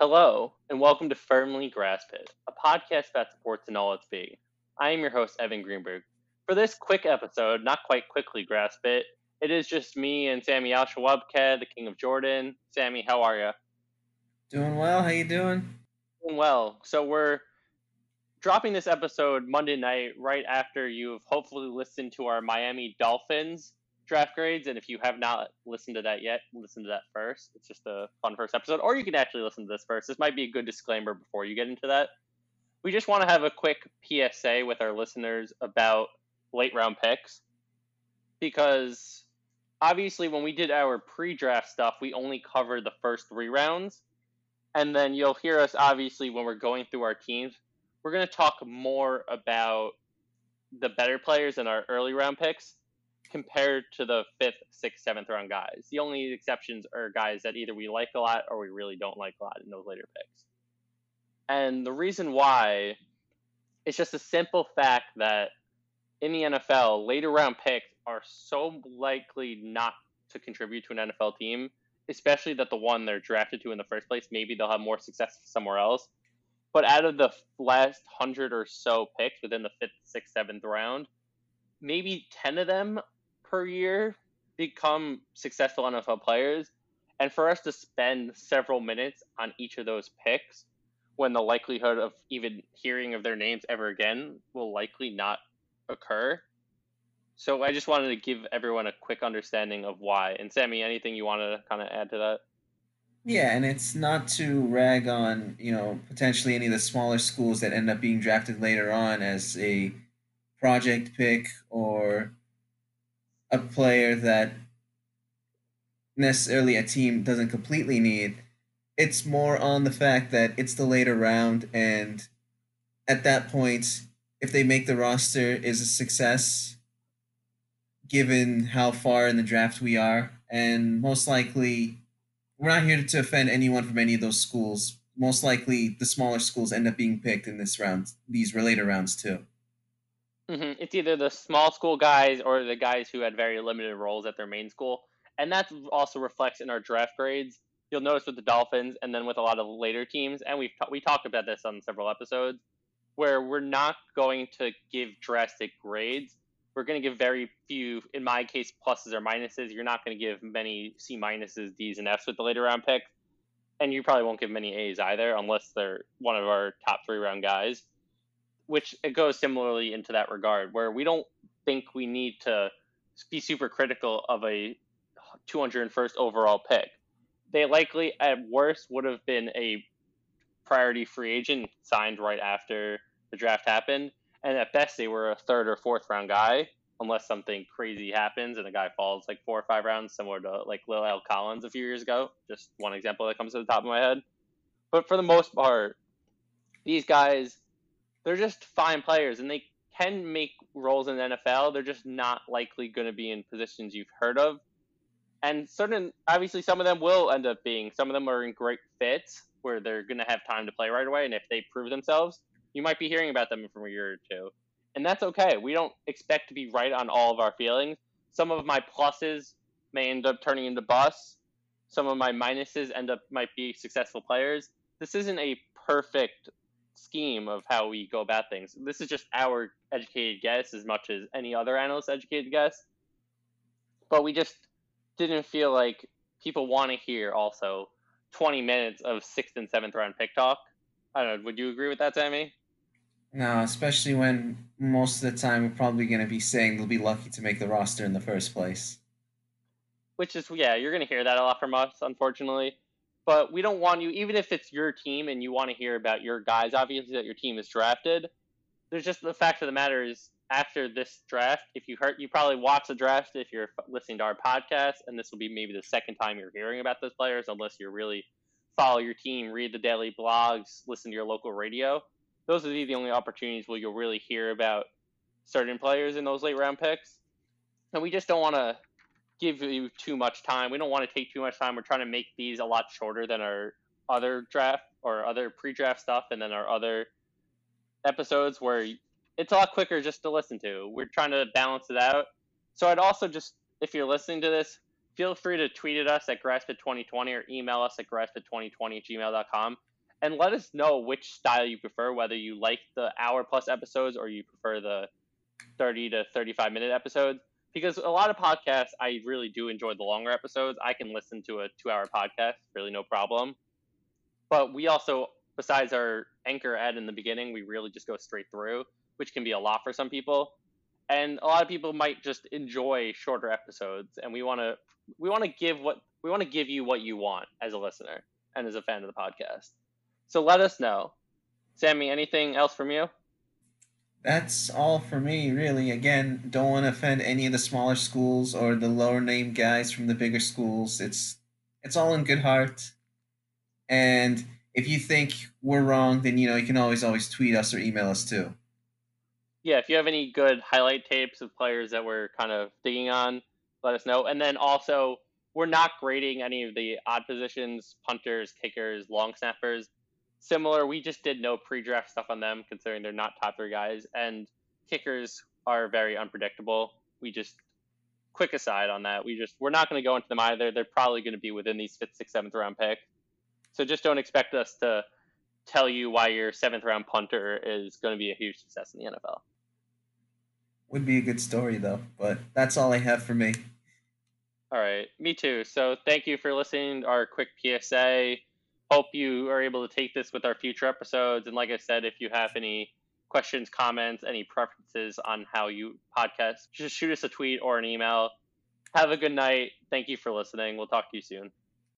Hello, and welcome to Firmly Grasp It, a podcast about sports and all its being. I am your host, Evan Greenberg. For this quick episode, not quite quickly grasp it, it is just me and Sammy Al Shawabke, the King of Jordan. Sammy, how are you? Doing well. How you doing? Doing well. So we're dropping this episode Monday night, right after you've hopefully listened to our Miami Dolphins draft grades. And if you have not listened to that yet, listen to that first. It's just a fun first episode. Or you can actually listen to this first. This might be a good disclaimer before you get into that. We just want to have a quick PSA with our listeners about late round picks because obviously when we did our pre-draft stuff, we only covered the first three rounds. And then you'll hear us obviously when we're going through our teams. We're going to talk more about the better players in our early round picks compared to the fifth, sixth, seventh round guys. The only exceptions are guys that either we like a lot or we really don't like a lot in those later picks. And the reason why it's just a simple fact that in the NFL, later round picks are so likely not to contribute to an NFL team, especially that the one they're drafted to in the first place, maybe they'll have more success somewhere else. But out of the last hundred or so picks within the fifth, sixth, seventh round, maybe 10 of them per year become successful NFL players. And for us to spend several minutes on each of those picks when the likelihood of even hearing of their names ever again will likely not occur. So I just wanted to give everyone a quick understanding of why. And Sammy, anything you want to kind of add to that? Yeah, and it's not to rag on, you know, potentially any of the smaller schools that end up being drafted later on as a project pick or a player that necessarily a team doesn't completely need. It's more on the fact that it's the later round, and at that point, if they make the roster, is a success given how far in the draft we are. And most likely, we're not here to offend anyone from any of those schools. Most likely, the smaller schools end up being picked in this round, these later rounds too. Mm-hmm. It's either the small school guys or the guys who had very limited roles at their main school, and that also reflects in our draft grades. You'll notice with the Dolphins, and then with a lot of later teams, and we've we talked about this on several episodes, where we're not going to give drastic grades. We're going to give very few, in my case, pluses or minuses. You're not going to give many C minuses, D's, and F's with the later round pick, and you probably won't give many A's either, unless they're one of our top three round guys which it goes similarly into that regard, where we don't think we need to be super critical of a 201st overall pick. They likely, at worst, would have been a priority free agent signed right after the draft happened, and at best, they were a third or fourth round guy, unless something crazy happens and a guy falls like four or five rounds, similar to like La'el Collins a few years ago. Just one example that comes to the top of my head. But for the most part, these guys they're just fine players and they can make roles in the NFL. They're just not likely going to be in positions you've heard of. And certain, obviously, some of them will end up being. Some of them are in great fits where they're going to have time to play right away. And if they prove themselves, you might be hearing about them from a year or two. And that's okay. We don't expect to be right on all of our feelings. Some of my pluses may end up turning into busts. Some of my minuses end up might be successful players. This isn't a perfect scheme of how we go about things. This is just our educated guess as much as any other analyst educated guess. But we just didn't feel like people want to hear also 20 minutes of sixth and seventh round pick talk. I don't know. Would you agree with that, Sammy? No, especially when most of the time we're probably going to be saying they'll be lucky to make the roster in the first place. Which is, yeah, you're going to hear that a lot from us, unfortunately but we don't want you even if it's your team and you want to hear about your guys obviously that your team is drafted there's just the fact of the matter is after this draft if you heard you probably watched the draft if you're listening to our podcast and this will be maybe the second time you're hearing about those players unless you really follow your team read the daily blogs listen to your local radio. Those be the only opportunities where you'll really hear about certain players in those late round picks. And we just don't want to give you too much time. We don't want to take too much time. We're trying to make these a lot shorter than our other draft or other pre-draft stuff, and then our other episodes where it's a lot quicker just to listen to. We're trying to balance it out. So I'd also just, if you're listening to this, feel free to tweet at us at graspit2020 or email us at graspit2020 at gmail.com and let us know which style you prefer, whether you like the hour plus episodes or you prefer the 30 to 35 minute episodes. Because a lot of podcasts, I really do enjoy the longer episodes. I can listen to a two hour podcast, really no problem. But we also, besides our anchor ad in the beginning, we really just go straight through, which can be a lot for some people. And a lot of people might just enjoy shorter episodes, and we want to we want to give what we want to give you what you want as a listener and as a fan of the podcast. So let us know. Sammy, anything else from you? That's all for me, really. Again, don't want to offend any of the smaller schools or the lower name guys from the bigger schools. It's it's all in good heart. And if you think we're wrong, then you know you can always always tweet us or email us too. Yeah, if you have any good highlight tapes of players that we're kind of digging on, let us know. And then also, we're not grading any of the odd positions, punters, kickers, long snappers. Similar, we just did no pre-draft stuff on them, considering they're not top three guys, and kickers are very unpredictable. We just quick aside on that. We just we're not going to go into them either. They're probably going to be within these fifth, sixth, seventh round pick. So just don't expect us to tell you why your seventh round punter is going to be a huge success in the NFL. Would be a good story though, but that's all I have for me. All right, me too. So thank you for listening to our quick PSA. Hope you are able to take this with our future episodes. And like I said, if you have any questions, comments, any preferences on how you podcast, just shoot us a tweet or an email. Have a good night. Thank you for listening. We'll talk to you soon.